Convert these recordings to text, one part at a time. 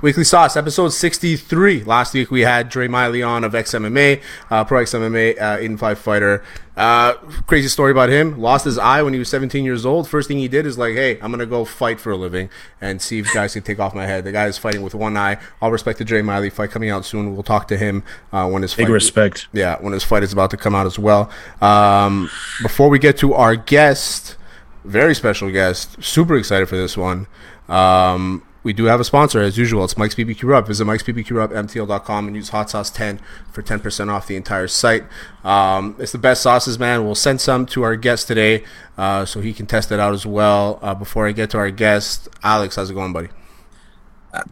Weekly Sauce, episode 63. Last week we had Dre Miley on of XMMA, uh, Pro XMMA, uh, 8 and 5 fighter. Uh, crazy story about him. Lost his eye when he was 17 years old. First thing he did is like, hey, I'm going to go fight for a living and see if guys can take off my head. The guy is fighting with one eye. All respect to Dre Miley. Fight coming out soon. We'll talk to him uh, when his Big fight. respect. Yeah, when his fight is about to come out as well. Um, before we get to our guest, very special guest, super excited for this one. Um, we do have a sponsor as usual. It's Mike's BBQ Rub. Visit Mike's BBQ Rub, MTL.com and use hot sauce 10 for 10% off the entire site. Um, it's the best sauces, man. We'll send some to our guest today uh, so he can test it out as well. Uh, before I get to our guest, Alex, how's it going, buddy?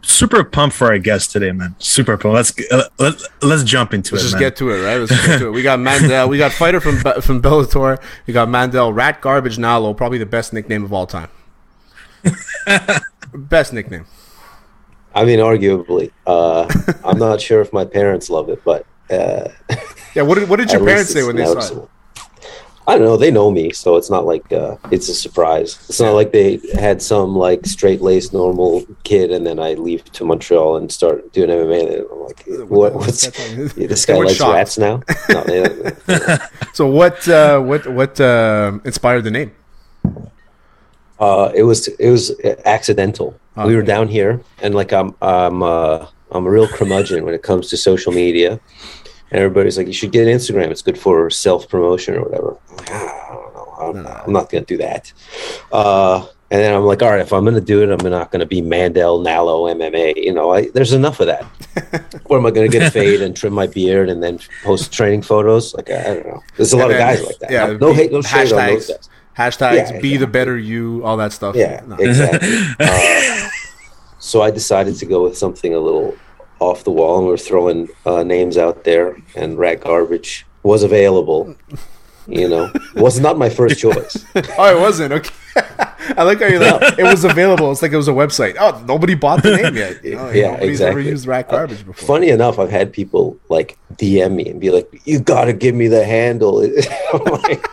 Super pumped for our guest today, man. Super pumped. Let's uh, let, let's jump into it. Let's it, just man. get to it, right? Let's get to it. We got Mandel. We got fighter from from Bellator. We got Mandel Rat Garbage Nallo, probably the best nickname of all time. best nickname. I mean, arguably. Uh, I'm not sure if my parents love it, but uh, Yeah. What did What did your parents say when they saw it? I don't know. They know me, so it's not like uh, it's a surprise. It's not like they had some like straight laced normal kid, and then I leave to Montreal and start doing MMA. And I'm like, what? What's They this guy likes shocked. rats now? No, they, So what uh, what what uh, inspired the name? Uh, it was it was accidental. We were down here, and like I'm I'm uh, I'm a real curmudgeon when it comes to social media. And everybody's like, you should get an Instagram. It's good for self promotion or whatever. I'm like, "Ah, I don't know. I'm, I'm not gonna do that. Uh, and then I'm like, all right, if I'm gonna do it, I'm not gonna be Mandel Nallo MMA. You know, I, there's enough of that. or am I gonna get fade and trim my beard and then post training photos? Like I, I don't know. There's a lot of guys like that. yeah, no hate, no shade on those guys. Hashtags Yeah, be the better you, all that stuff. Yeah, No. exactly. uh, so I decided to go with something a little off the wall, and we are throwing uh, names out there. And Rat Garbage was available. You know, was not my first choice. Oh, it wasn't. Okay. I like how you like, it was available. It's like it was a website. Oh, nobody bought the name yet. You know, Yeah, nobody's ever exactly. used rat garbage before. Funny enough, I've had people like DM me and be like, "You got to give me the handle." I'm like,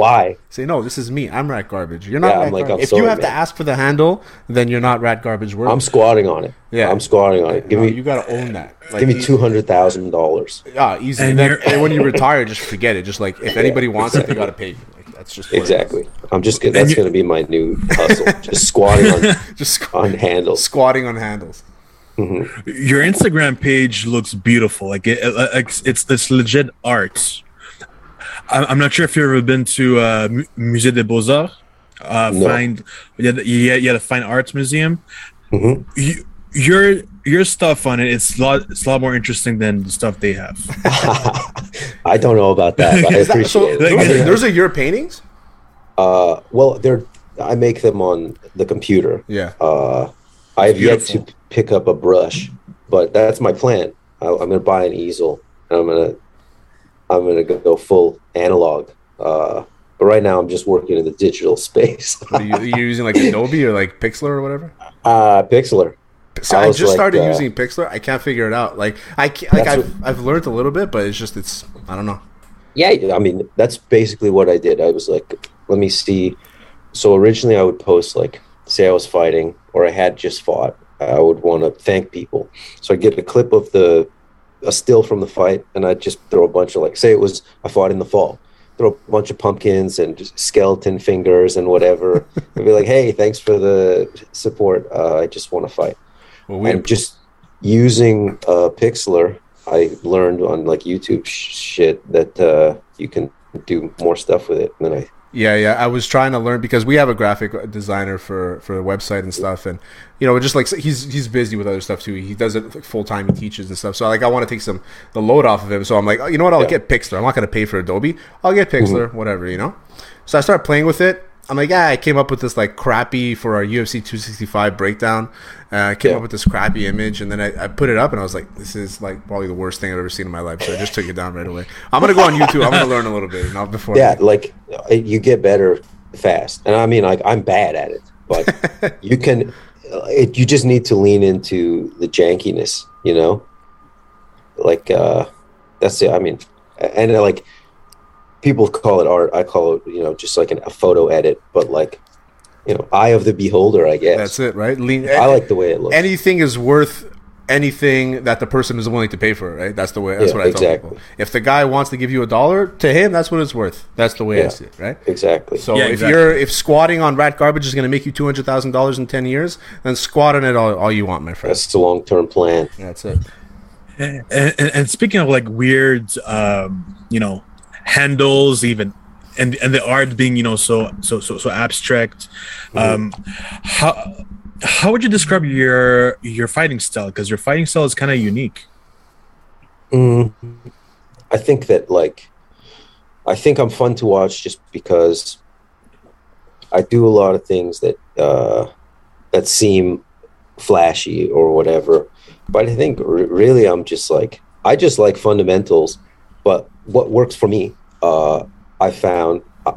Why? Say no. This is me. I'm rat garbage. You're not Yeah, rat I'm like, garbage. I'm if you sorry, have to ask for the handle, then you're not rat garbage worthy. I'm squatting on it. Yeah. I'm squatting on it. Give No, me, you gotta own that. Like, give me two hundred thousand dollars. Yeah, easy. And And, then, you're- and when you retire, just forget it. Just like if anybody wants it, they gotta pay you. Like that's just what it is. Exactly. I'm just gonna. That's you- gonna be my new hustle. just squatting on Just squ- on handles. squatting on handles. Mm-hmm. Your Instagram page looks beautiful. Like it, it- it's it's it's legit art. I- I'm not sure if you've ever been to uh, Musée des Beaux Arts. Uh, No. Find yeah, the- yeah, yeah, the Fine Arts Museum. Mhm. You, your your stuff on it, it's a lot it's a lot more interesting than the stuff they have. I don't know about that, but I Is that- so appreciate those, are, those are your paintings? Uh, well, they're. I make them on the computer. Yeah. Uh, I have yet to pick up a brush, but that's my plan. I, I'm going to buy an easel, and I'm going to I'm going to go full analog. Uh, but right now, I'm just working in the digital space. Are you, are using like Adobe or like Pixlr or whatever? uh, Pixlr. So I I, just like, started uh, using Pixlr. I can't figure it out. Like I can't, like I've, I've learned a little bit, but it's just it's I don't know. Yeah, I mean that's basically what I did. I was like, let me see. So originally, I would post like, say I was fighting or I had just fought. I would want to thank people, so I get a clip of the a still from the fight, and I'd just throw a bunch of like, say it was I fought in the fall, throw a bunch of pumpkins and just skeleton fingers and whatever, and be like, hey, thanks for the support. Uh, I just want to fight Well, we and just using uh, Pixlr, I learned on like YouTube sh- shit that uh, you can do more stuff with it. And then I, Yeah, yeah. I was trying to learn because we have a graphic designer for for the website and stuff, and you know, just like he's he's busy with other stuff too. He does it like, full time. He teaches and stuff. So like, I want to take some the load off of him. So I'm like, oh, you know what? I'll Yeah. get Pixlr. I'm not going to pay for Adobe. I'll get mm-hmm. Pixlr, whatever. You know. So I start playing with it. I'm like, yeah, I came up with this like crappy for our UFC 265 breakdown. Uh, I came Yeah. up with this crappy image, and then I, I put it up, and I was like, this is like probably the worst thing I've ever seen in my life. So I just took it down right away. I'm gonna go on YouTube. I'm gonna learn a little bit, know, before. yeah, like uh, you get better fast. And I mean, like I'm bad at it, but you can. uh, It, you just need to lean into the jankiness, you know. Like uh, that's it. I mean, and uh, like people call it art. I call it, you know, just like an, a photo edit. But like you know, eye of the beholder, I guess. That's it, right? Lean. I like the way it looks. anything is worth anything that the person is willing to pay for, right? That's the way. That's Yeah, what I tell people. If the guy wants to give you a dollar, to him, that's what it's worth. That's the way I see it, right? exactly. So Yeah, if exactly. you're if squatting on rat garbage is going to make you two hundred thousand dollars in ten years, then squat on it all, all you want, my friend. that's the long term plan. That's it. And, and, and speaking of like weird, um, you know, handles, even and and the art being you know so so so so abstract, um, how how would you describe your your fighting style? Because your fighting style is kind of unique. Mm, I think that like, I think I'm fun to watch just because I do a lot of things that uh, that seem flashy or whatever. But I think r- really I'm just like I just like fundamentals. But what works for me, uh, I found, uh,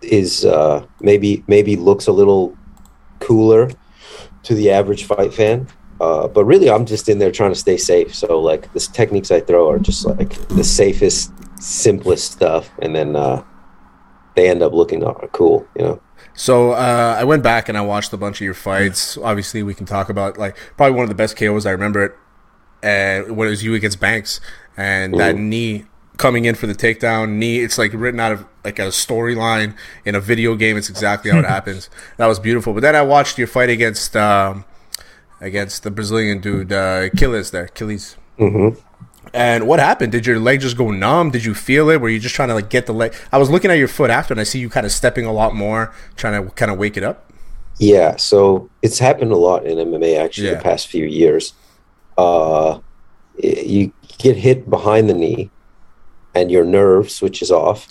is uh, maybe maybe looks a little cooler to the average fight fan. Uh, but really, I'm just in there trying to stay safe. So like the techniques I throw are just like the safest, simplest stuff, and then uh, they end up looking uh, cool. You know. So uh, I went back and I watched a bunch of your fights. Obviously, we can talk about like probably one of the best KOs I remember it, and when it was you against Banks and that knee coming in for the takedown knee. It's like written out of like a storyline in a video game. It's exactly how it happens. That was beautiful. But then I watched your fight against um, against the Brazilian dude uh, Achilles there, Achilles. Mm-hmm. And what happened? Did your leg just go numb? Did you feel it? Were you just trying to like get the leg? I was looking at your foot after, and I see you kind of stepping a lot more, trying to kind of wake it up. Yeah, so it's happened a lot in MMA actually Yeah. the past few years. Uh, you get hit behind the knee, and your nerve switches off,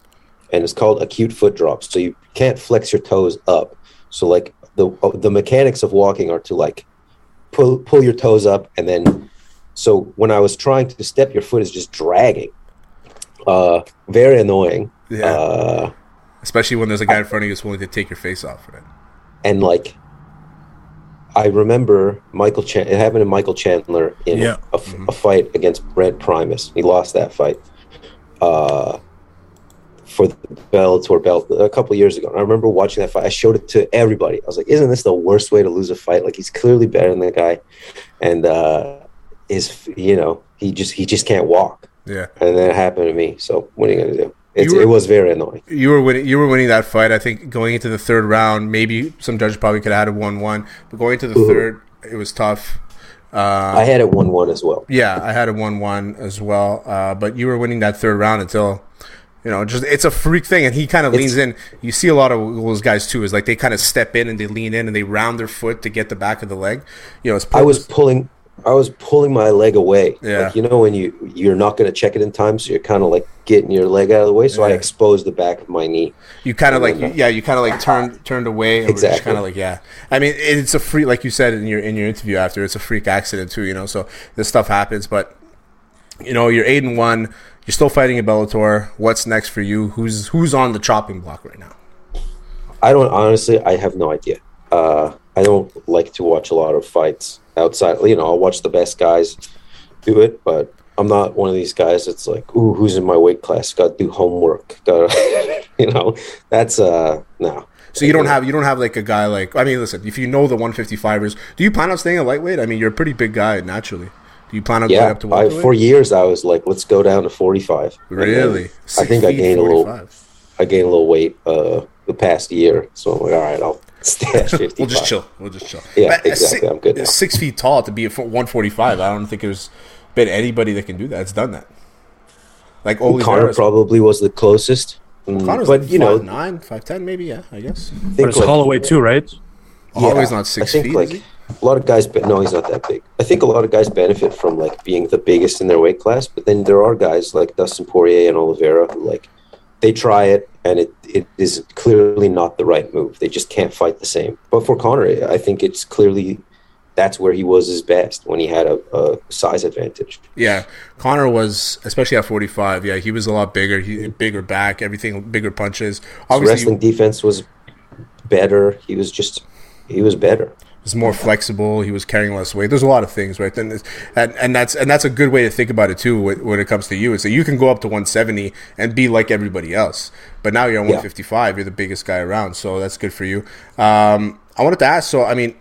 and it's called acute foot drop. So you can't flex your toes up. So like the the mechanics of walking are to like pull pull your toes up, and then so when I was trying to step, your foot is just dragging. Uh, very annoying. Yeah, Uh, especially when there's a guy in front of you who's willing to take your face off for it. and like I remember Michael Chan- it happened to Michael Chandler in Yeah. a, f- a fight against Brent Primus. He lost that fight uh, for the Bellator belt a couple years ago. And I remember watching that fight. I showed it to everybody. I was like, "Isn't this the worst way to lose a fight? Like he's clearly better than the guy, and uh, his you know he just he just can't walk." Yeah, And then it happened to me. So what are you gonna do? It's, were- it was very annoying. you were winning. You were winning that fight. I think going into the third round, maybe some judges probably could have had a one-one, but going into the Mhm. third, it was tough. Uh, I had it one one as well. Yeah, I had a one-one as well. Uh, but you were winning that third round until, you know, just it's a freak thing, and he kind of leans in. You see a lot of those guys too, is like they kind of step in and they lean in and they round their foot to get the back of the leg. You know, it's I was pulling I was pulling my leg away. Yeah. Like, you know when you you're not going to check it in time so you're kind of like getting your leg out of the way so I exposed the back of my knee. you kind of like then- yeah, you kind of like turned turned away Exactly. kind of like yeah. I mean, it's a freak like you said in your in your interview after. It's a freak accident too, you know. So this stuff happens, but you know, you're eight and one. You're still fighting a Bellator. What's next for you? Who's who's on the chopping block right now? I don't honestly I have no idea. Uh I don't like to watch a lot of fights outside, you know, I'll watch the best guys do it, but I'm not one of these guys that's like, "Ooh, who's in my weight class? Got to do homework." Got to you know, that's uh no. So you don't have you don't have like a guy like I mean, listen, if you know the 155ers, do you plan on staying a lightweight? I mean, you're a pretty big guy naturally. Do you plan on going Yeah, up to I, for years I was like, "Let's go down to 45." Really? I think I gained a little I gained a little weight uh, the past year, so I'm like, all right, I'll stay at 55. We'll just chill. We'll just chill. Yeah, But, exactly. si- I'm good now. Six feet tall to be at 145. I don't think there's been anybody that can do that. It's done that. Like Conor Oliveira. probably was the closest, Mm, Conor's but like you know, nine, five, ten, maybe. Yeah, I guess. I But it's like, Holloway too, right? Holloway's not six I think feet. like a lot of guys. Be- no, he's not that big. I think a lot of guys benefit from like being the biggest in their weight class, but then there are guys like Dustin Poirier and Oliveira who like they try it and it, it is clearly not the right move. They just can't fight the same. But for Conor, I think it's clearly that's where he was his best when he had a, a size advantage. Yeah, Conor was especially at 45. Yeah, he was a lot bigger. He bigger back, everything bigger punches. His wrestling defense was better. He was just he was better. Was more flexible. He was carrying less weight. There's a lot of things, right? Then, and and that's and that's a good way to think about it too. When it comes to you, is that you can go up to 170 and be like everybody else, but now you're on 155. You're the biggest guy around, so that's good for you. Um, I wanted to ask. So, I mean,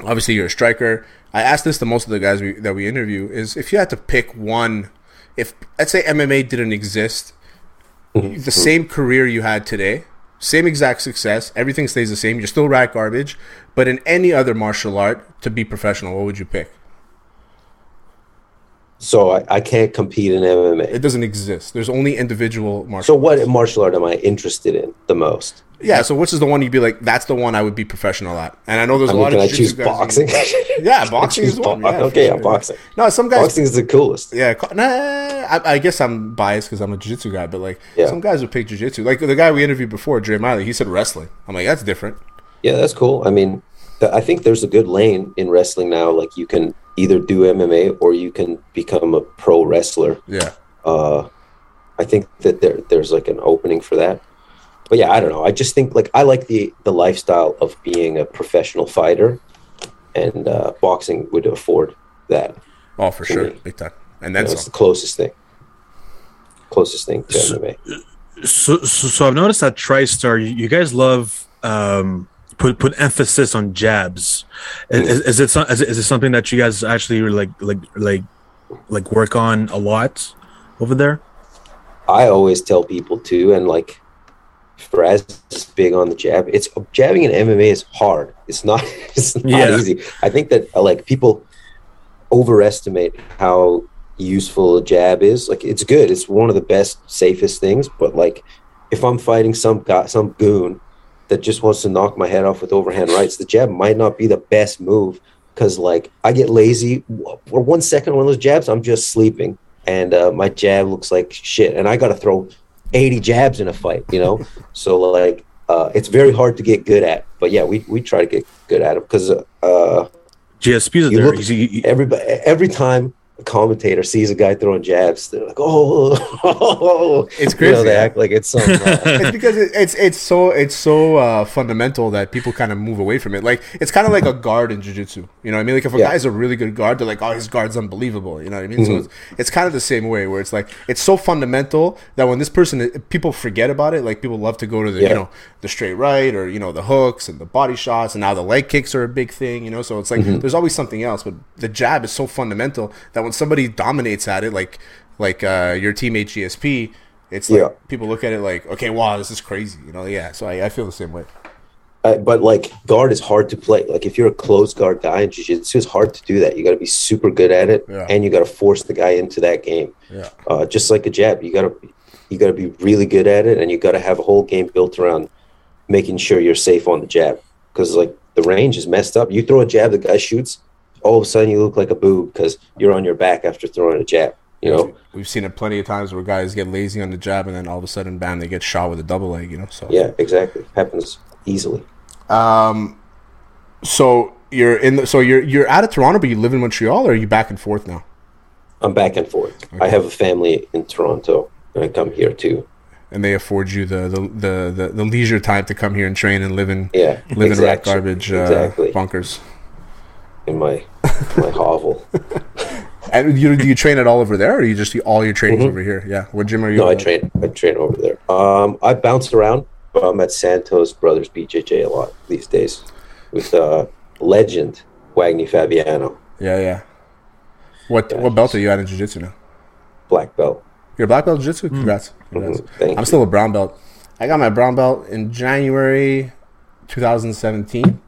obviously you're a striker. I asked this to most of the guys we, that we interview: is if you had to pick one, if let's say MMA didn't exist, mm-hmm. the same career you had today same exact success. Everything stays the same. You're still rat garbage. But in any other martial art, to be professional, what would you pick? So I, I can't compete in MMA. It doesn't exist. There's only individual martial. So what arts. martial art am I interested in the most? Yeah. So which is the one you'd be like? That's the one I would be professional at. And I know there's I mean, a lot can of. Can I choose boxing? yeah, boxing is one. Bo- yeah, okay, sure. yeah, boxing. No, some guys. Boxing is the coolest. Yeah, nah. I, I guess I'm biased because I'm a jiu-jitsu guy, but like yeah. some guys would pick jiu-jitsu. Like the guy we interviewed before, Dre Miley, he said wrestling. I'm like, that's different. Yeah, that's cool. I mean, I think there's a good lane in wrestling now. Like you can either do MMA or you can become a pro wrestler. Yeah. Uh, I think that there there's like an opening for that. But yeah, I don't know. I just think like I like the the lifestyle of being a professional fighter, and uh, boxing would afford that. Oh, for sure, me. big time. And that's you know, the closest thing. Closest thing to so, MMA. So, so, so I've noticed that TriStar, you, you guys love um, put put emphasis on jabs. Is, is, it is, it, is it something that you guys actually like like like like work on a lot over there? I always tell people to, and like Firas is big on the jab. It's jabbing in MMA is hard. It's not. It's not yeah. easy. I think that uh, like people overestimate how useful a jab is. Like it's good. It's one of the best, safest things. But like, if I'm fighting some guy, some goon that just wants to knock my head off with overhand rights, the jab might not be the best move because like I get lazy for one second one of those jabs, I'm just sleeping and uh, my jab looks like shit, and I got to throw 80 jabs in a fight, you know. so like uh, it's very hard to get good at, but yeah, we we try to get good at it because uh, GSP's there. Look, everybody every time commentator sees a guy throwing jabs, they're like, "Oh, it's crazy." You know, they act like it's some. Uh, it's because it, it's it's so it's so uh, fundamental that people kind of move away from it. Like it's kind of like a guard in jiu-jitsu. You know what I mean? Like if a yeah. guy's a really good guard, they're like, "Oh, his guard's unbelievable." You know what I mean? Mm-hmm. So it's, it's kind of the same way where it's like it's so fundamental that when this person people forget about it. Like people love to go to the yeah. you know the straight right or you know the hooks and the body shots, and now the leg kicks are a big thing. You know, so it's like mm-hmm. there's always something else, but the jab is so fundamental that when when somebody dominates at it, like like uh, your teammate GSP, it's like yeah. people look at it like, okay, wow, this is crazy, you know? Yeah, so I, I feel the same way. Uh, but like guard is hard to play. Like if you're a close guard guy in jiu-jitsu, it's hard to do that. You got to be super good at it, yeah. and you got to force the guy into that game. Yeah. Uh, just like a jab, you got to you got to be really good at it, and you got to have a whole game built around making sure you're safe on the jab. Because like the range is messed up. You throw a jab, the guy shoots all of a sudden you look like a boob because you're on your back after throwing a jab. You know, we've seen it plenty of times where guys get lazy on the jab and then all of a sudden, bam, they get shot with a double leg. You know, so yeah, exactly, happens easily. Um, so you're in the so you're you're out of Toronto, but you live in Montreal, or are you back and forth now? I'm back and forth. Okay. I have a family in Toronto, and I come here too. And they afford you the the, the, the, the leisure time to come here and train and live in yeah live exactly. in rat garbage uh, exactly. bunkers in my my hovel. And you do you train it all over there, or you just do all your trainings mm-hmm. over here? Yeah, what gym are you? No, I train. I train over there. Um, I bounce around. I'm at Santos Brothers BJJ a lot these days with uh, legend Wagnney Fabiano. Yeah, yeah. What yeah, what belt are you at in jiu-jitsu now? Black belt. You're black belt jiu-jitsu? Congrats. Congrats. Mm-hmm. I'm you. still a brown belt. I got my brown belt in January 2017.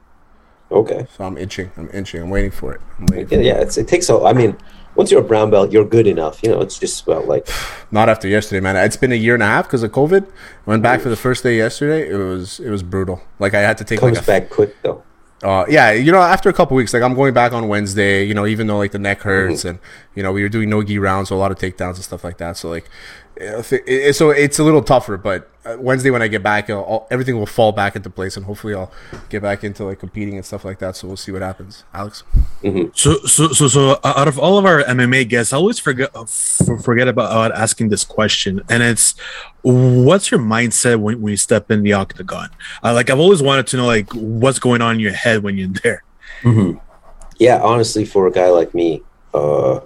Okay. So I'm itching. I'm itching. I'm waiting for it. Waiting for yeah, it. it takes a. I mean, once you're a brown belt, you're good enough. You know, it's just about like. Not after yesterday, man. It's been a year and a half because of COVID. went back for the first day yesterday. It was it was brutal. Like I had to take. Comes like a, back quick though. Uh, yeah, you know, after a couple weeks, like I'm going back on Wednesday. You know, even though like the neck hurts, mm-hmm. and you know we were doing no gi rounds, so a lot of takedowns and stuff like that. So like, so it's a little tougher, but uh, Wednesday when I get back, all, everything will fall back into place, and hopefully I'll get back into like competing and stuff like that. So we'll see what happens, Alex. Mm-hmm. So, so, so, so, uh, out of all of our MMA guests, I always forget uh, forget about asking this question, and it's, what's your mindset when, when you step in the octagon? Uh, like I've always wanted to know, like, what's going on in your head when you're there. Mm-hmm. Yeah, honestly, for a guy like me, uh,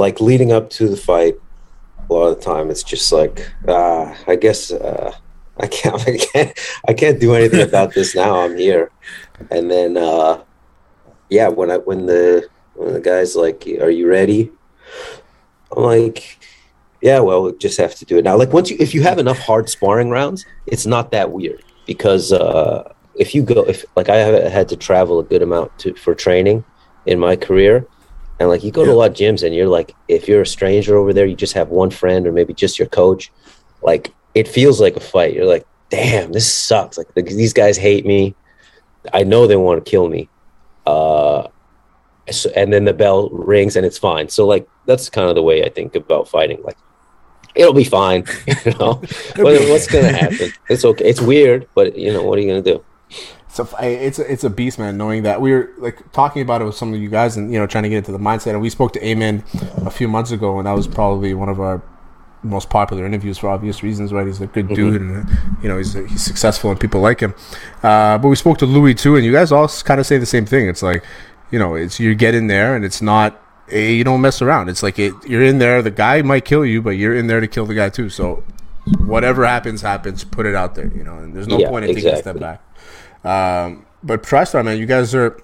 like leading up to the fight, a lot of the time it's just like, uh, I guess uh, I can't, I can't, I can't do anything about this now. I'm here, and then, uh, yeah, when I when the when the guy's like, "Are you ready?" I'm like, "Yeah, well, we just have to do it now." Like once you, if you have enough hard sparring rounds, it's not that weird because uh, if you go, if like I have had to travel a good amount to for training in my career, and like you go to a lot of gyms and you're like, if you're a stranger over there, you just have one friend or maybe just your coach, like it feels like a fight. You're like, damn, this sucks. Like the, these guys hate me. I know they want to kill me. Uh, so, and then the bell rings and it's fine. So like that's kind of the way I think about fighting. Like it'll be fine. You know, what, what's gonna happen? It's okay. It's weird, but you know what are you gonna do? So it's a, it's a beast, man. Knowing that we were like talking about it with some of you guys, and you know, trying to get into the mindset. And we spoke to Aiemann a few months ago, and that was probably one of our most popular interviews for obvious reasons, right? He's a good mm-hmm. dude, and you know, he's he's successful, and people like him. Uh, but we spoke to Louis too, and you guys all kind of say the same thing. It's like, you know, it's you get in there, and it's not a, you don't mess around. It's like it, you're in there. The guy might kill you, but you're in there to kill the guy too. So whatever happens, happens. Put it out there, you know. And there's no yeah, point in exactly. taking a step back. Um, but TriStar, man, you guys are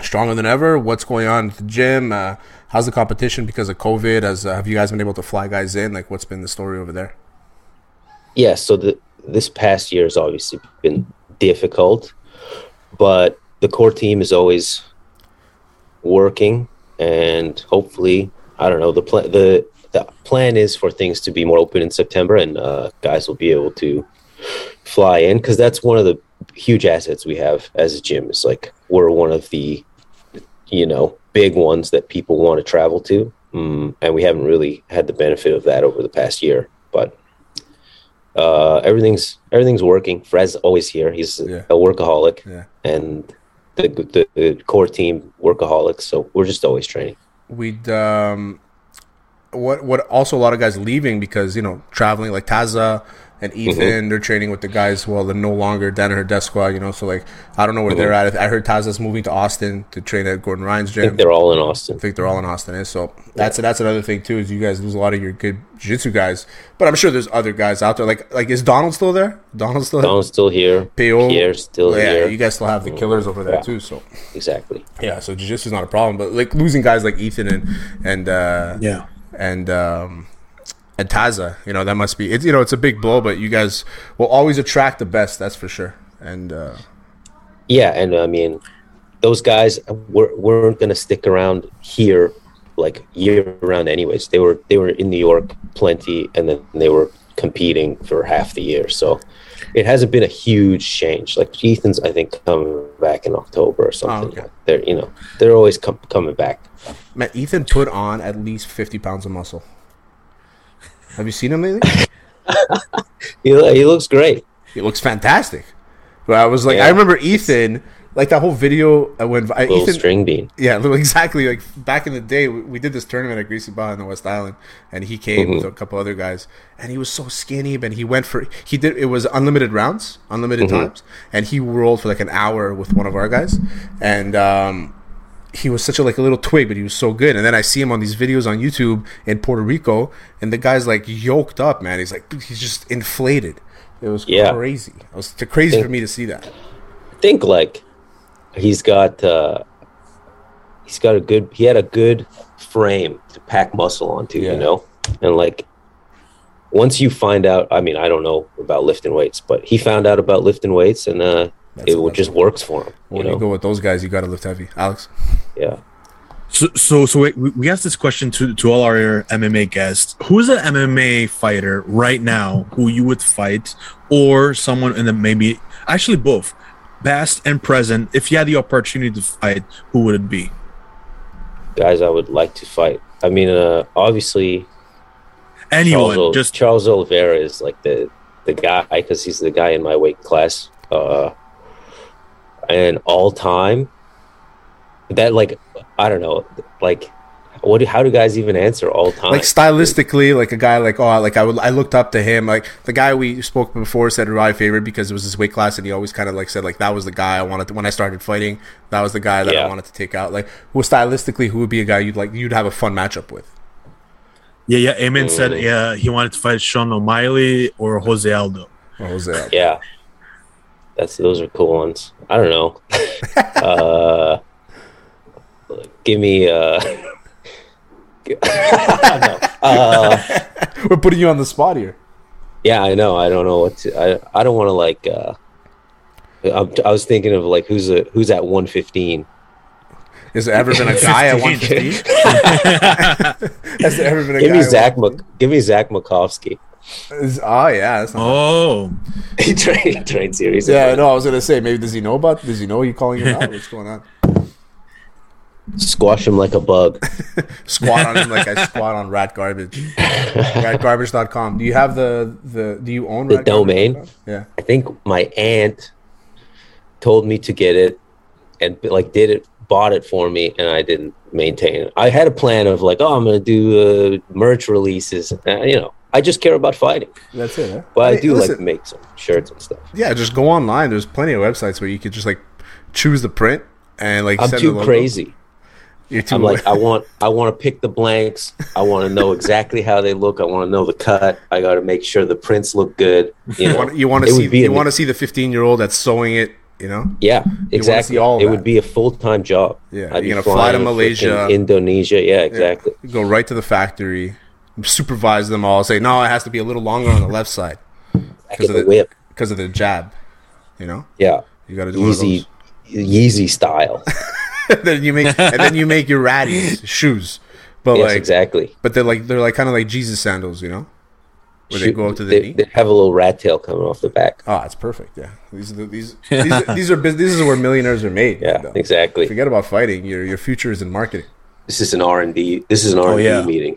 stronger than ever. What's going on at the gym? Uh, how's the competition because of COVID? As uh, have you guys been able to fly guys in? Like, what's been the story over there? Yeah, so the this past year has obviously been difficult, but the core team is always working, and hopefully, I don't know the plan. The the plan is for things to be more open in September, and uh, guys will be able to fly in because that's one of the huge assets we have as a gym. It's like we're one of the, you know, big ones that people want to travel to, mm, and we haven't really had the benefit of that over the past year. But uh, everything's everything's working. Fred's always here. He's yeah. a workaholic, yeah. and the, the, the core team workaholics. So we're just always training. We'd um, what what also a lot of guys leaving because you know traveling like Taza and mm-hmm. Ethan, mm-hmm. they're training with the guys. Well, they're no longer Danaher Death Squad, you know. So like, I don't know where mm-hmm. they're at. I heard Taza's moving to Austin to train at Gordon Ryan's gym. I think they're all in Austin. I think they're all in Austin. Eh? So that's yeah. that's another thing too. Is you guys lose a lot of your good jiu-jitsu guys, but I'm sure there's other guys out there. Like like is Donald still there? Donald still Donald's still here. Peo, Pierre's still here. yeah, here. You guys still have the killers over there yeah. too. So exactly. Yeah. So jiu-jitsu's not a problem, but like losing guys like Ethan and and uh, yeah and um, and Taza. You know that must be it's you know it's a big blow, but you guys will always attract the best. That's for sure. And uh, yeah, and I mean those guys were, weren't going to stick around here like year round anyways. They were they were in New York plenty, and then they were competing for half the year. So it hasn't been a huge change. Like Ethan's, I think coming back in October or something. Oh, okay. They're you know they're always com- coming back. Man, Ethan put on at least fifty pounds of muscle. Have you seen him lately? he, he looks great. He looks fantastic. But I was like, yeah. I remember Ethan, like that whole video when I, Ethan, string bean. Yeah, exactly. Like back in the day, we, we did this tournament at Greasy Bar in the West Island, and he came mm-hmm. with a couple other guys, and he was so skinny, but he went for he did it was unlimited rounds, unlimited mm-hmm. times, and he rolled for like an hour with one of our guys, and um, he was such a like a little twig, but he was so good. And then I see him on these videos on YouTube in Puerto Rico, and the guy's like yoked up, man. He's like he's just inflated. It was yeah. crazy. It was crazy think, for me to see that. I think like he's got uh he's got a good he had a good frame to pack muscle onto, yeah. you know, and like once you find out, I mean, I don't know about lifting weights, but he found out about lifting weights, and uh, that's it just works for him. When you, know? you go with those guys, you got to lift heavy, Alex. Yeah. So, so, so we, we asked this question to, to all our MMA guests. Who is an MMA fighter right now who you would fight, or someone in the maybe actually both, past and present? If you had the opportunity to fight, who would it be? Guys, I would like to fight. I mean, uh, obviously, anyone. Charles, just Charles Oliveira is like the the guy because he's the guy in my weight class. Uh, and all time that like I don't know, like what? Do, how do guys even answer all time? like stylistically, like a guy like oh, like I would I looked up to him. Like the guy we spoke before said my favorite because it was his weight class, and he always kind of like said like that was the guy I wanted to, when I started fighting. That was the guy that Yeah. I wanted to take out. Like, who stylistically, who would be a guy you'd like you'd have a fun matchup with? Yeah, yeah. Aiemann said mm. yeah he wanted to fight Sean O'Malley or Jose Aldo. What was that? yeah, that's those are cool ones. I don't know. uh, give me. Uh, no. uh, We're putting you on the spot here. yeah, I know. I don't know what to. I I don't want to like. Uh, I'm, I was thinking of like who's a who's at 115. Has there ever been a guy at 115? Has there ever been a Give guy? me at Zach. Mc, give me Zach Makovsky. 115? Is- Oh yeah, that's not Oh, he trained trained series. Yeah, no, I was gonna say maybe does he know about? Does he know you calling him out? What's going on? Squash him like a bug. Squat on him like I squat on rat garbage. Ratgarbage.com. Do you have the the? Do you own The ratgarbage.com? domain? Yeah. I think my aunt told me to get it and like did it bought it for me and I didn't maintain it. I had a plan of like, oh, I'm going to do uh, merch releases. Uh, you know, I just care about fighting, That's it. Huh? but I Hey, do like listen, to make some shirts and stuff. Yeah, just go online. There's plenty of websites where you could just like choose the print and like. I'm send too the logo. crazy. You're too I'm like, I want, I want to pick the blanks. I want to know exactly how they look. I want to know the cut. I got to make sure the prints look good. You you know, want, you want to see you want to see the 15 year old that's sewing it. You know. Yeah, exactly. all it that. would be a full time job. Yeah, I'd you're be gonna fly to Malaysia. Indonesia. Yeah, exactly. You go right to the factory, supervise them all. Say no, it has to be a little longer on the left side because of the whip. because of the jab. You know, Yeah, you got to do easy, Yeezy style. then you make and then you make your ratties shoes, but yes, like exactly. but they're like they're like kind of like Jesus sandals. You know, where they go up to the they, knee. they have a little rat tail coming off the back. Oh, it's perfect. Yeah, these are the, these these are, these are this is where millionaires are made. Yeah, though. exactly. Forget about fighting. Your your future is in marketing. This is an R and D. This is an R and D yeah. meeting.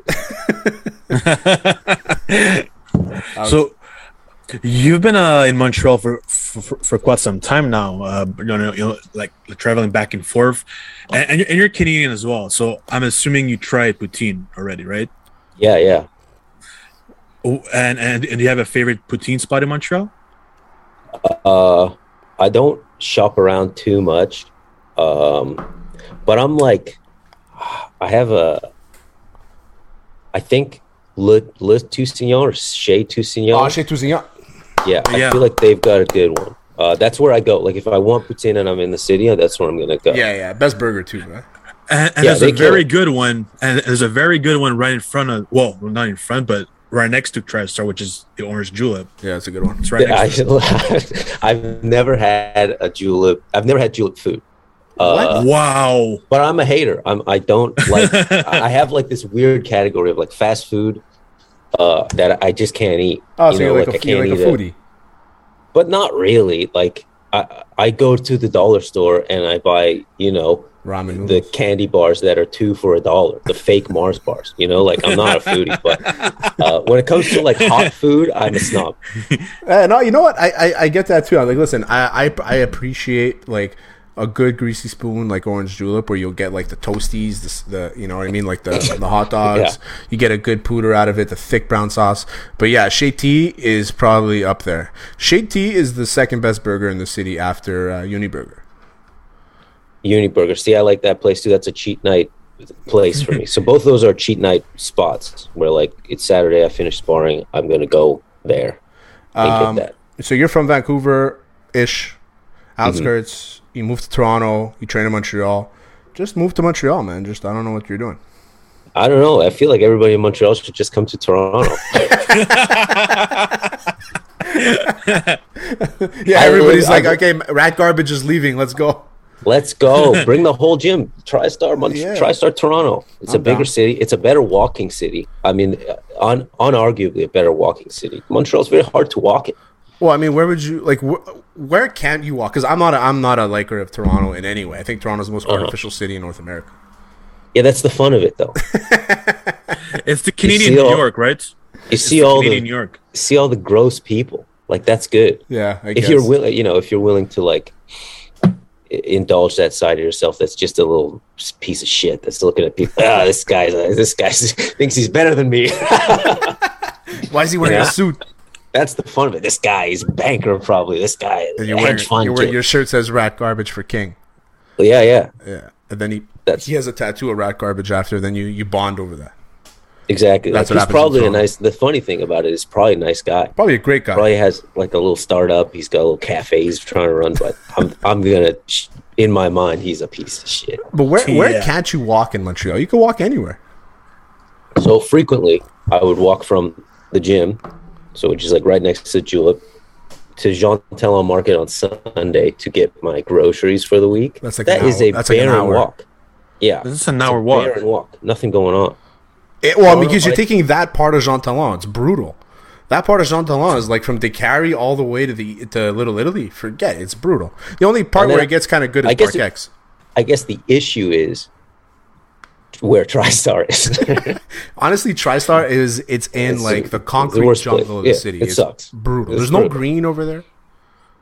so you've been uh, in Montreal for, for for quite some time now. Uh, you know, you know, like traveling back and forth, and, and, you're, and you're Canadian as well. So I'm assuming you tried poutine already, right? Yeah, yeah. Oh, and, and and do you have a favorite poutine spot in Montreal? Uh, I don't shop around too much, um, but I'm like, I have a. I think Le Le Tousignant or Chez Tousignant. Oh, Chez Tousignant. Yeah, I Yeah. feel like they've got a good one. Uh, that's where I go. Like if I want poutine and I'm in the city, that's where I'm gonna go. Yeah, yeah, best burger too, right? And, and Yeah, there's a very good one, and there's a very good one right in front of. Well, not in front, but right next to TriStar, which is the Orange Julep. Yeah, it's a good one. It's right next to it. I, I've never had a julep. I've never had julep food. Uh, wow. but I'm a hater. I'm. I don't like. I I have like this weird category of like fast food uh, that I just can't eat. Oh, so you're like, I a, you're like a eat it. foodie. but not really. Like I, I go to the dollar store and I buy, you know, Ramen the candy bars that are two for a dollar, the fake Mars bars. You know, like I'm not a foodie, but uh, when it comes to like hot food, I'm a snob. Uh, no, you know what? I, I, I get that too. I'm like, listen, I, I I appreciate like a good greasy spoon like orange julep where you'll get like the toasties, the, the you know what I mean, like the the hot dogs. Yeah. You get a good pooter out of it, the thick brown sauce. But yeah, Chez T is probably up there. Chez T is the second best burger in the city after uh, Uniburger. Uniburger. See, I like that place too. That's a cheat night place for me. So both of those are cheat night spots where like it's Saturday, I finished sparring, I'm gonna go there Um. So you're from Vancouver ish, outskirts. You move to Toronto. You train in Montreal. Just move to Montreal, man. Just I don't know what you're doing. I don't know. I feel like everybody in Montreal should just come to Toronto. Yeah, I everybody's live- like, I- okay, rat garbage is leaving. Let's go. Let's go. Bring the whole gym. TriStar, Mon- Yeah. TriStar Toronto. It's I'm a bigger down. city. It's a better walking city. I mean, uh, un- unarguably a better walking city. Montreal's very hard to walk in. Well, I mean, where would you like? Wh- where can't you walk? Because I'm not. A, I'm not a liker of Toronto in any way. I think Toronto's the most Uh-huh. artificial city in North America. Yeah, that's the fun of it, though. It's the Canadian see New all- York, right? You It's see the all Canadian the New York. see all the gross people. Like that's good. Yeah, I if guess. you're willing, you know, if you're willing to like, indulge that side of yourself that's just a little piece of shit that's looking at people. Ah, this guy's this guy thinks he's better than me. Why is he wearing Yeah. a suit? That's the fun of it. This guy is banker, probably. This guy And you're wearing, hedge fund. you're wearing your shirt says "rat garbage" for King. yeah, yeah, Yeah, and then he That's- he has a tattoo of rat garbage after. Then you you bond over that. exactly. That's Like, what he's probably a nice. The funny thing about it is probably a nice guy. Probably a great guy. Probably has like a little startup. He's got a little cafe he's trying to run, but I'm I'm gonna. In my mind, he's a piece of shit. But where where Yeah. can't you walk in Montreal? You can walk anywhere. So frequently, I would walk from the gym, so which is like right next to Julep, to Jean Talon Market on Sunday to get my groceries for the week. That's like that an is hour- a that's like barren hour. walk. Yeah, This is an It's a hour walk. Barren walk. Nothing going on. It, well, because you're like- taking that part of Jean Talon. It's brutal. That part of Jean Talon is like from Descaries all the way to the to Little Italy. Forget it, it's brutal. The only part where it gets kind of good is I guess Park it- X. I guess the issue is where TriStar is. Honestly, TriStar is it's in It's like the- the the concrete worst jungle of the Yeah, city. it it's sucks. brutal. It's There's no green over there.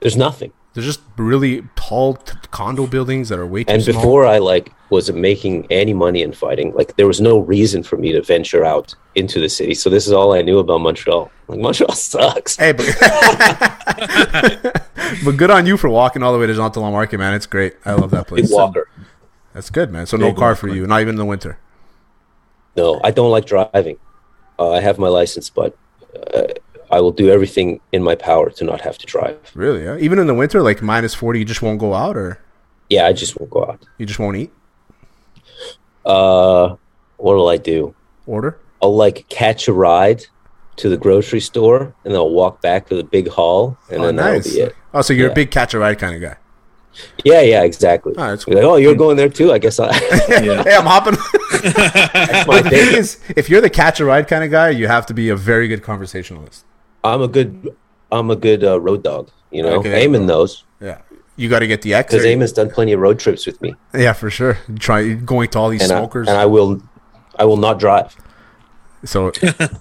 There's nothing. There's just really tall t- condo buildings that are way too And small. before I like was making any money in fighting, like there was no reason for me to venture out into the city. So this is all I knew about Montreal. Like Montreal sucks. Hey, but, but good on you for walking all the way to Jean Talon Market, man. It's great. I love that place. Big walker. That's good, man. So no car for you, not even in the winter. No, I don't like driving. Uh, I have my license, but uh, I will do everything in my power to not have to drive. Really? Yeah? Even in the winter, like minus forty, you just won't go out, or Yeah, I just won't go out. you just won't eat. Uh, what will I do? Order. I'll like catch a ride to the grocery store, and then I'll walk back to the big hall, and Oh, then nice. that'll be it. Oh, so you're a big catch a ride kind of guy. Yeah, yeah, exactly. Oh, that's You're like, oh, you're going there too? I guess I. Yeah. Hey, I'm hopping. that's my the thing thing. is, if you're the catch a ride kind of guy, you have to be a very good conversationalist. I'm a good, I'm a good uh, road dog. You know, Okay. Aiemann knows Yeah, you got to get the X. because or- Aiemann's done plenty of road trips with me, yeah, for sure. You Try going to all these and I, smokers. and I will, I will not drive. so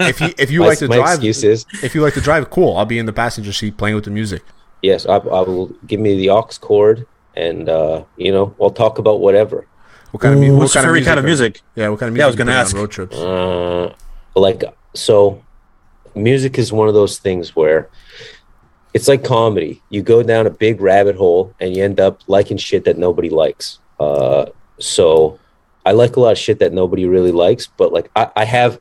if you if you My, like to my drive, excuse is if you like to drive, cool. I'll be in the passenger seat playing with the music. Yes. I, I will give me the aux cord, and uh, you know, I'll talk about whatever. What kind of mu- What's what your favorite kind of are- music? Yeah, what kind of music? Yeah, I was gonna ask. road trips. Uh, like so, music is one of those things where it's like comedy. You go down a big rabbit hole and you end up liking shit that nobody likes. Uh, so I like a lot of shit that nobody really likes, but like I, I have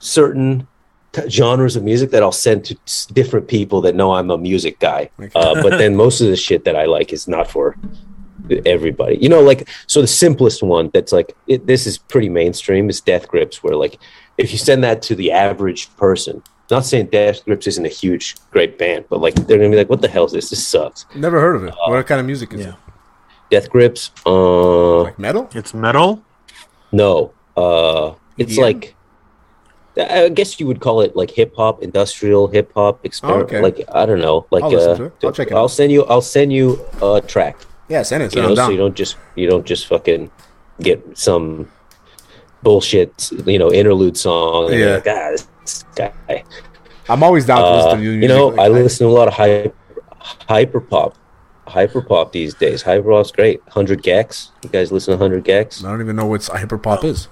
certain t- genres of music that I'll send to s- different people that know I'm a music guy. Okay. Uh, but then most of the shit that I like is not for everybody. You know, like so the simplest one that's like it, this is pretty mainstream is Death Grips, where like if you send that to the average person, not saying Death Grips isn't a huge great band, but like they're gonna be like, what the hell is this? This sucks. Never heard of it. what kind of music is yeah. it? Death Grips, uh, Like metal? It's metal. no, uh, it's EDM? like. I guess you would call it like hip hop, industrial hip hop, experiment. okay. Like I don't know, like I'll uh, to. I'll check it I'll out. send you. I'll send you a track. Yeah, send it. you know, so you don't just you don't just fucking get some bullshit, you know, interlude song. Yeah. like, ah, this guy. I'm always down to Uh, listen to new music. you know, like, I listen to a lot of hyper, hyper pop, hyper pop these days. Hyper pop's great. Hundred gecs. You guys listen to Hundred gecs? I don't even know what hyper pop is.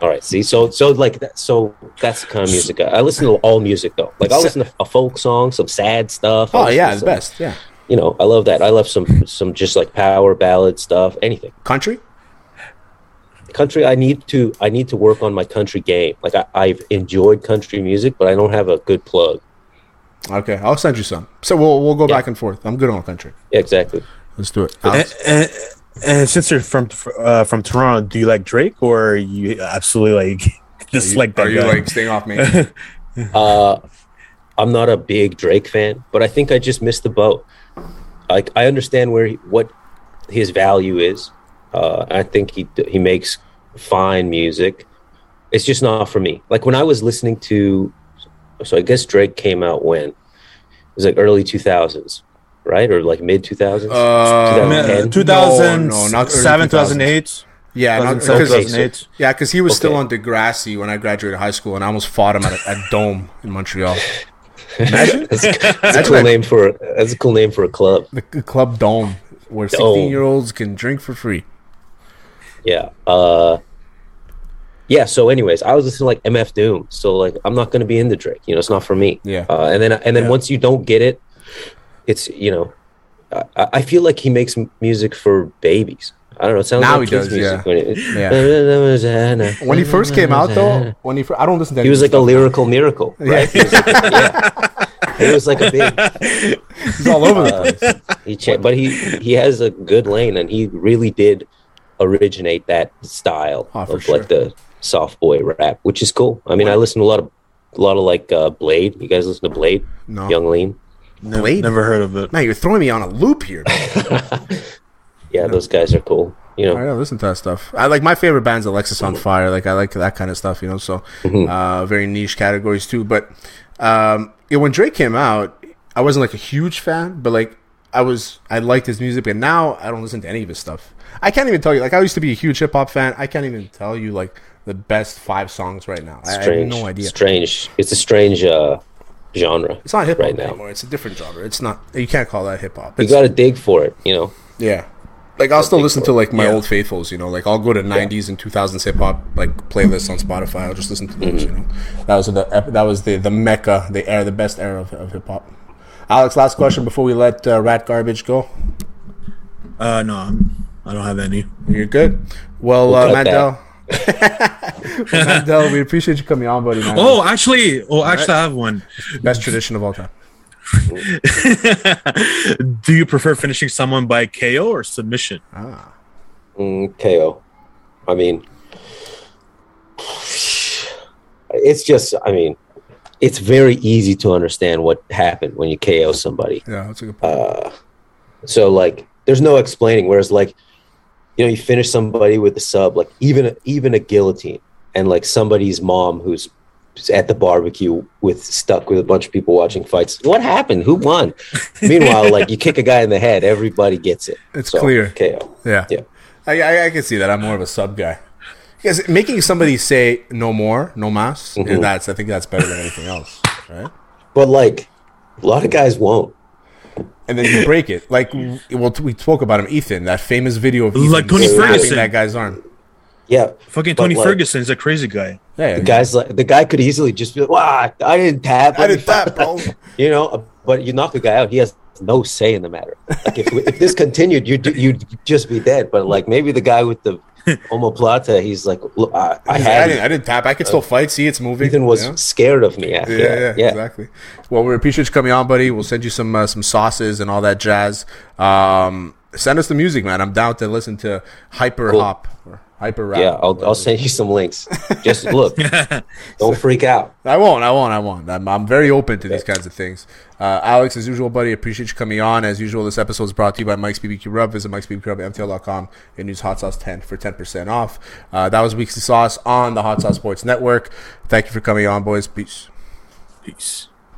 All right. See, so so like that. So that's the kind of music I, I listen to. All music though. Like I'll listen to a folk song, some sad stuff. I'll Oh yeah, to the some- best. Yeah, You know, I love that. I love some some just like power ballad stuff. Anything. country. country i need to i need to work on my country game like I, i've enjoyed country music but i don't have a good plug Okay, I'll send you some. So we'll we'll go Yeah. back and forth. I'm good on country. yeah, exactly Let's do it. And, Alex? and, and since you're from uh, from Toronto, do you like Drake or you absolutely like just Are you- like that Are you guy? like staying off me? uh i'm not a big drake fan but i think i just missed the boat. Like i understand where he, what his value is. Uh i think he he makes fine music. It's just not for me. Like when i was listening to so i guess drake came out when? It was like early 2000s right or like mid 2000s? Uh, 2007, no, no, not 2008. yeah, not, 2007, because okay, 2008. yeah, because he was still Okay. on Degrassi when I graduated high school, and I almost fought him at, a, at Dome in Montreal. Imagine That's, that's a cool that- name for that's a cool name for a club. the c- club Dome. where 16 year olds can drink for free. Yeah. Uh, yeah. So, anyways, I was listening to like MF Doom. So, like, I'm not going to be into Drake. You know, it's not for me. Yeah. Uh, and then, and then Yeah. once you don't get it, it's you know, I, I feel like he makes music for babies. I don't know. It sounds Now like he kids does, music. yeah. When, it, Yeah. When he first came out, though, when he fir- I don't listen to he was any like a lyrical miracle, right? He was like, yeah. He was like a big. He's all over the Uh, place. he cha- but he he has a good lane, and he really did originate that style Oh, of sure. like the soft boy rap, which is cool. I mean, I listen to a lot of a lot of like uh, Bladee. You guys listen to Bladee? No. Yung Lean. Never, Bladee? never heard of it. Man, you're throwing me on a loop here. Yeah, those guys are cool. You know, I gotta listen to that stuff. I like my favorite band's Alexisonfire. Like I like that kind of stuff, you know. So Mm-hmm. uh, very niche categories too. But um, yeah, when Drake came out, I wasn't like a huge fan, but like I was, I liked his music. And now I don't listen to any of his stuff. I can't even tell you. Like I used to be a huge hip hop fan. I can't even tell you like the best five songs right now. I, I have no idea. Strange. It's a strange uh, genre. It's not hip hop right now. anymore. It's a different genre. It's not. You can't call that hip hop. You It's- got to dig for it. You know. Yeah. Like I'll still listen to like my Yeah. old faithfuls, you know. Like I'll go to '90s and 2000s hip hop like playlists on Spotify. I'll just listen to those, you know. That was the that was the the mecca, the era, the best era of, of hip hop. Alex, last question before we let uh, Rat Garbage go. Uh, no, I'm, don't have any. You're good. Well, uh, We'll cut Mandel. well, Mandel, we appreciate you coming on, buddy. Man. Oh, actually, oh, actually, I have one. best tradition of all time. Do you prefer finishing someone by KO or submission? Ah, Mm, KO. I mean, it's just. I mean, it's very easy to understand what happened when you KO somebody. yeah, that's a good point. Uh, so like, there's no explaining. Whereas like, you know, you finish somebody with a sub, like even even a guillotine, and like somebody's mom who's at the barbecue with stuck with a bunch of people watching fights. What happened? Who won? Meanwhile, like you kick a guy in the head, everybody gets it. It's clear. KO. Yeah. Yeah. I, I, I can see that. I'm more of a sub guy. Because making somebody say no more, no mas, Mhm. that's I think that's better than anything else, right? But like, a lot of guys won't. And then you break it. Like well, we spoke about him, Ethan, that famous video of Ethan Like Tony Ferguson. that guy's arm. Yeah, Fucking Tony like- Ferguson is a crazy guy. Yeah, the guys like the guy could easily just be like, "Wow, I didn't tap." I did that, bro. you know. But you knock a guy out, he has no say in the matter. Like if, if this continued, you'd you'd just be dead. But like maybe the guy with the omoplata, he's like, "Look, I, I I, had." didn't, I didn't tap. I could still fight. See, it's moving. Ethan was Yeah? scared of me after Yeah, yeah, Yeah, exactly. Well, we appreciate you coming on, buddy. We'll send you some uh, some sauces and all that jazz. Um, send us the music, man. I'm down to listen to hyper Cool. hop or hyper rap. yeah. I'll I'll send you some links. Just look, don't freak out. I won't. I won't. I won't. I'm, I'm very open to these kinds of things. Uh, Alex, as usual, buddy, appreciate you coming on. As usual, this episode is brought to you by Mike's BBQ Rub. Visit Mike's BBQ Rub MTL.com and use Hot Sauce 10 for 10% off. Uh, that was Weekly Sauce on the Hot Sauce Sports Network. Thank you for coming on, boys. Peace. Peace.